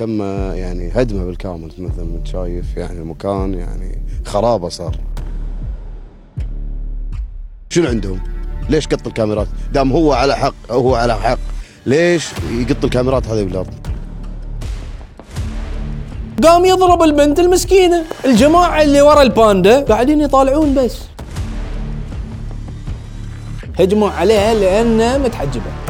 تم يعني هدمه بالكامل مثل ما أنت شايف يعني المكان يعني خرابة صار شنو عندهم؟ ليش قط الكاميرات؟ دام هو على حق هو على حق ليش يقط الكاميرات هذه بالأرض؟ قام يضرب البنت المسكينة الجماعة اللي ورا الباندا قاعدين يطالعون بس هجموا عليها لأنها متحجبة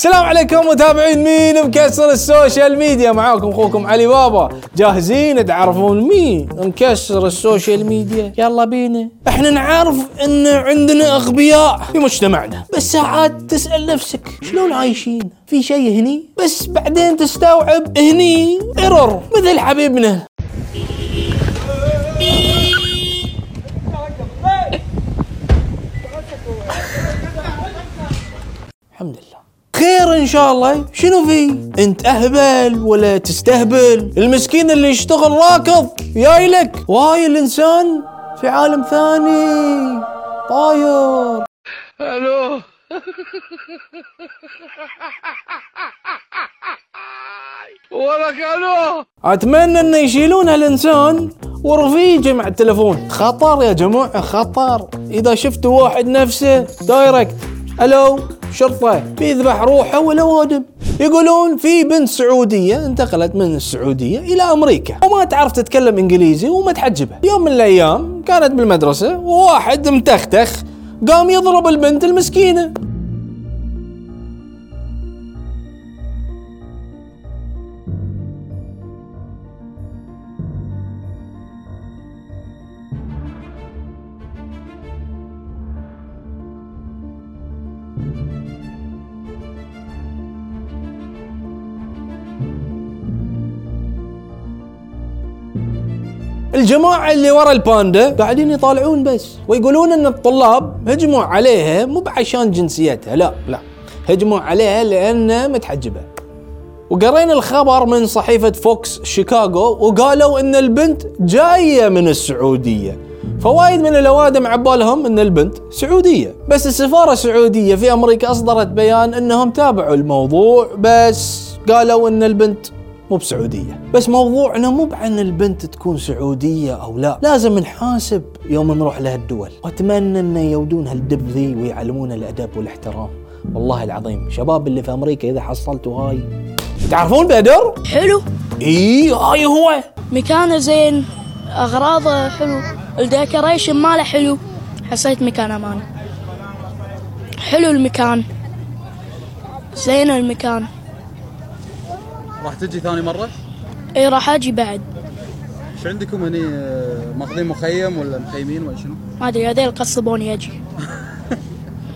السلام عليكم متابعين مين؟ مكسر ال social media. معاكم أخوكم علي بابا. جاهزين تعرفون مين؟ مكسر ال social media. يلا بينا. إحنا نعرف إن عندنا أغبياء في مجتمعنا. بس ساعات تسأل نفسك شلون عايشين؟ في شيء هني؟ بس بعدين تستوعب هني error مثل حبيبنا. شاء الله. شنو في؟ انت أهبل ولا تستهبل؟ المسكين اللي يشتغل راكض. جاي لك. وهاي الإنسان في عالم ثاني. طاير. ألو. ولك ألو. أتمنى انه يشيلون هالإنسان ورفيجه مع التلفون. خطر يا جماعة خطر. إذا شفتوا واحد نفسه دايركت ألو. شرطة بيذبح روحه ولا وادم يقولون في بنت سعودية انتقلت من السعودية إلى أمريكا وما تعرف تتكلم إنجليزي ومتحجبه يوم من الأيام كانت بالمدرسة وواحد متختخ قام يضرب البنت المسكينة. الجماعة اللي ورا الباندا قاعدين يطالعون بس ويقولون إن الطلاب هجموا عليها مو بعشان جنسيتها لا لا هجموا عليها لانها متحجبة. وقرينا الخبر من صحيفة فوكس شيكاغو وقالوا إن البنت جاية من السعودية. فوايد من الأوادم عبالهم إن البنت سعودية. بس السفارة السعودية في أمريكا أصدرت بيان إنهم تابعوا الموضوع بس قالوا إن البنت مو بسعودية. بس موضوعنا مو بعن البنت تكون سعودية أو لا. لازم نحاسب يوم نروح لهالدول وأتمنى أن يودون هالدب ذي ويعلمون الأدب والاحترام. والله العظيم شباب اللي في أمريكا إذا حصلتوا هاي. تعرفون بدر؟ حلو. إي هاي هو. مكانه زين أغراضه حلو ال decoration ماله حلو. حسيت مكان أمان. حلو المكان. زين المكان. راح تجي ثاني مرة؟ اي راح أجي بعد. إيش عندكم هني؟ ماخذين مخيم ولا مخيمين ولا شنو؟ ما أدري هذيل قصبوني أجي.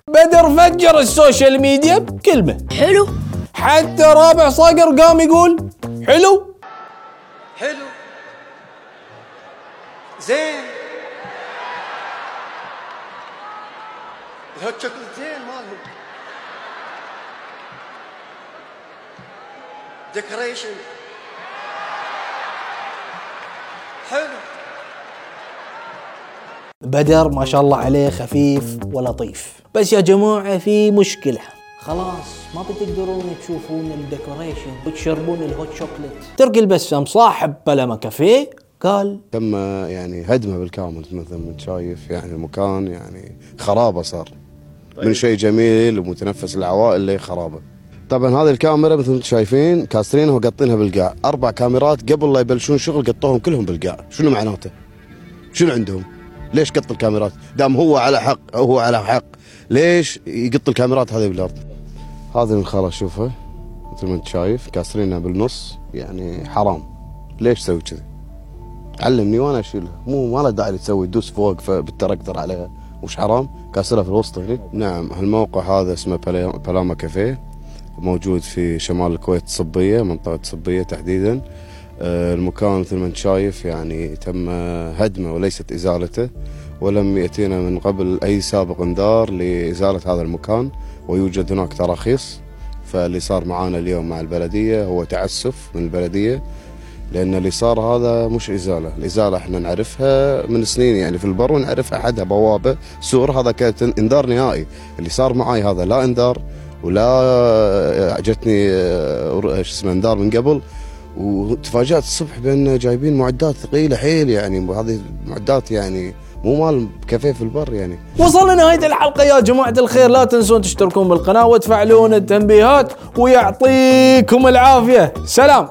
بدر فجر ال social media بكلمة. حلو. حتى رابع صقر قام يقول حلو؟ حلو. زين. ال hot زين مالهم. decoration حلو. بدر ما شاء الله عليه خفيف ولطيف. بس يا جماعة في مشكلة. خلاص ما بتقدرون تشوفون ال decoration وتشربون ال hot chocolate ترقي البسام صاحب بلما كافيه. قال تم يعني هدمه بالكامل مثل ما انت شايف يعني المكان يعني خرابة صار. من شيء جميل ومتنفس العوائل لخرابه طبعا هذه الكاميرا مثل ما أنتم شايفين كاسرينها وقاطينها بالقاع. أربع كاميرات قبل لا يبلشون شغل قطوهم كلهم بالقاع. شنو معناته؟ شنو عندهم؟ ليش قط الكاميرات؟ دام هو على حق هو على حق ليش يقط الكاميرات هذه بالأرض؟ هذه الخاله شوفها. مثل ما انت شايف كاسرينها بالنص يعني حرام. ليش تسوي كذي؟ علمني وأنا أشيلها. مو ما له داعي تسوي تدوس فوق بالتراكتر عليها. وش حرام؟ كاسرها في الوسط هنا نعم الموقع هذا اسمه بلا- بلاما كافيه. موجود في شمال الكويت صبية منطقة صبية تحديدا. آه، المكان مثل ما انت شايف يعني تم هدمه وليست إزالته ولم يأتينا من قبل أي سابق إنذار لإزالة هذا المكان ويوجد هناك تراخيص. فاللي صار معانا اليوم مع البلدية هو تعسف من البلدية لأن اللي صار هذا مش إزالة، الإزالة إحنا نعرفها من سنين يعني في البر ونعرف أحدها بوابة سور هذا كانت إنذار نهائي، اللي صار معي هذا لا إنذار ولا جتني آه، شو اسمه انذار من قبل. وتفاجأت الصبح بأن جايبين معدات ثقيلة حيل يعني. هذه معدات يعني مو مال كافيه في البر يعني. وصلنا لنهاية الحلقة يا جماعة الخير. لا تنسون تشتركون بالقناة وتفعلون التنبيهات ويعطيكم العافية. سلام.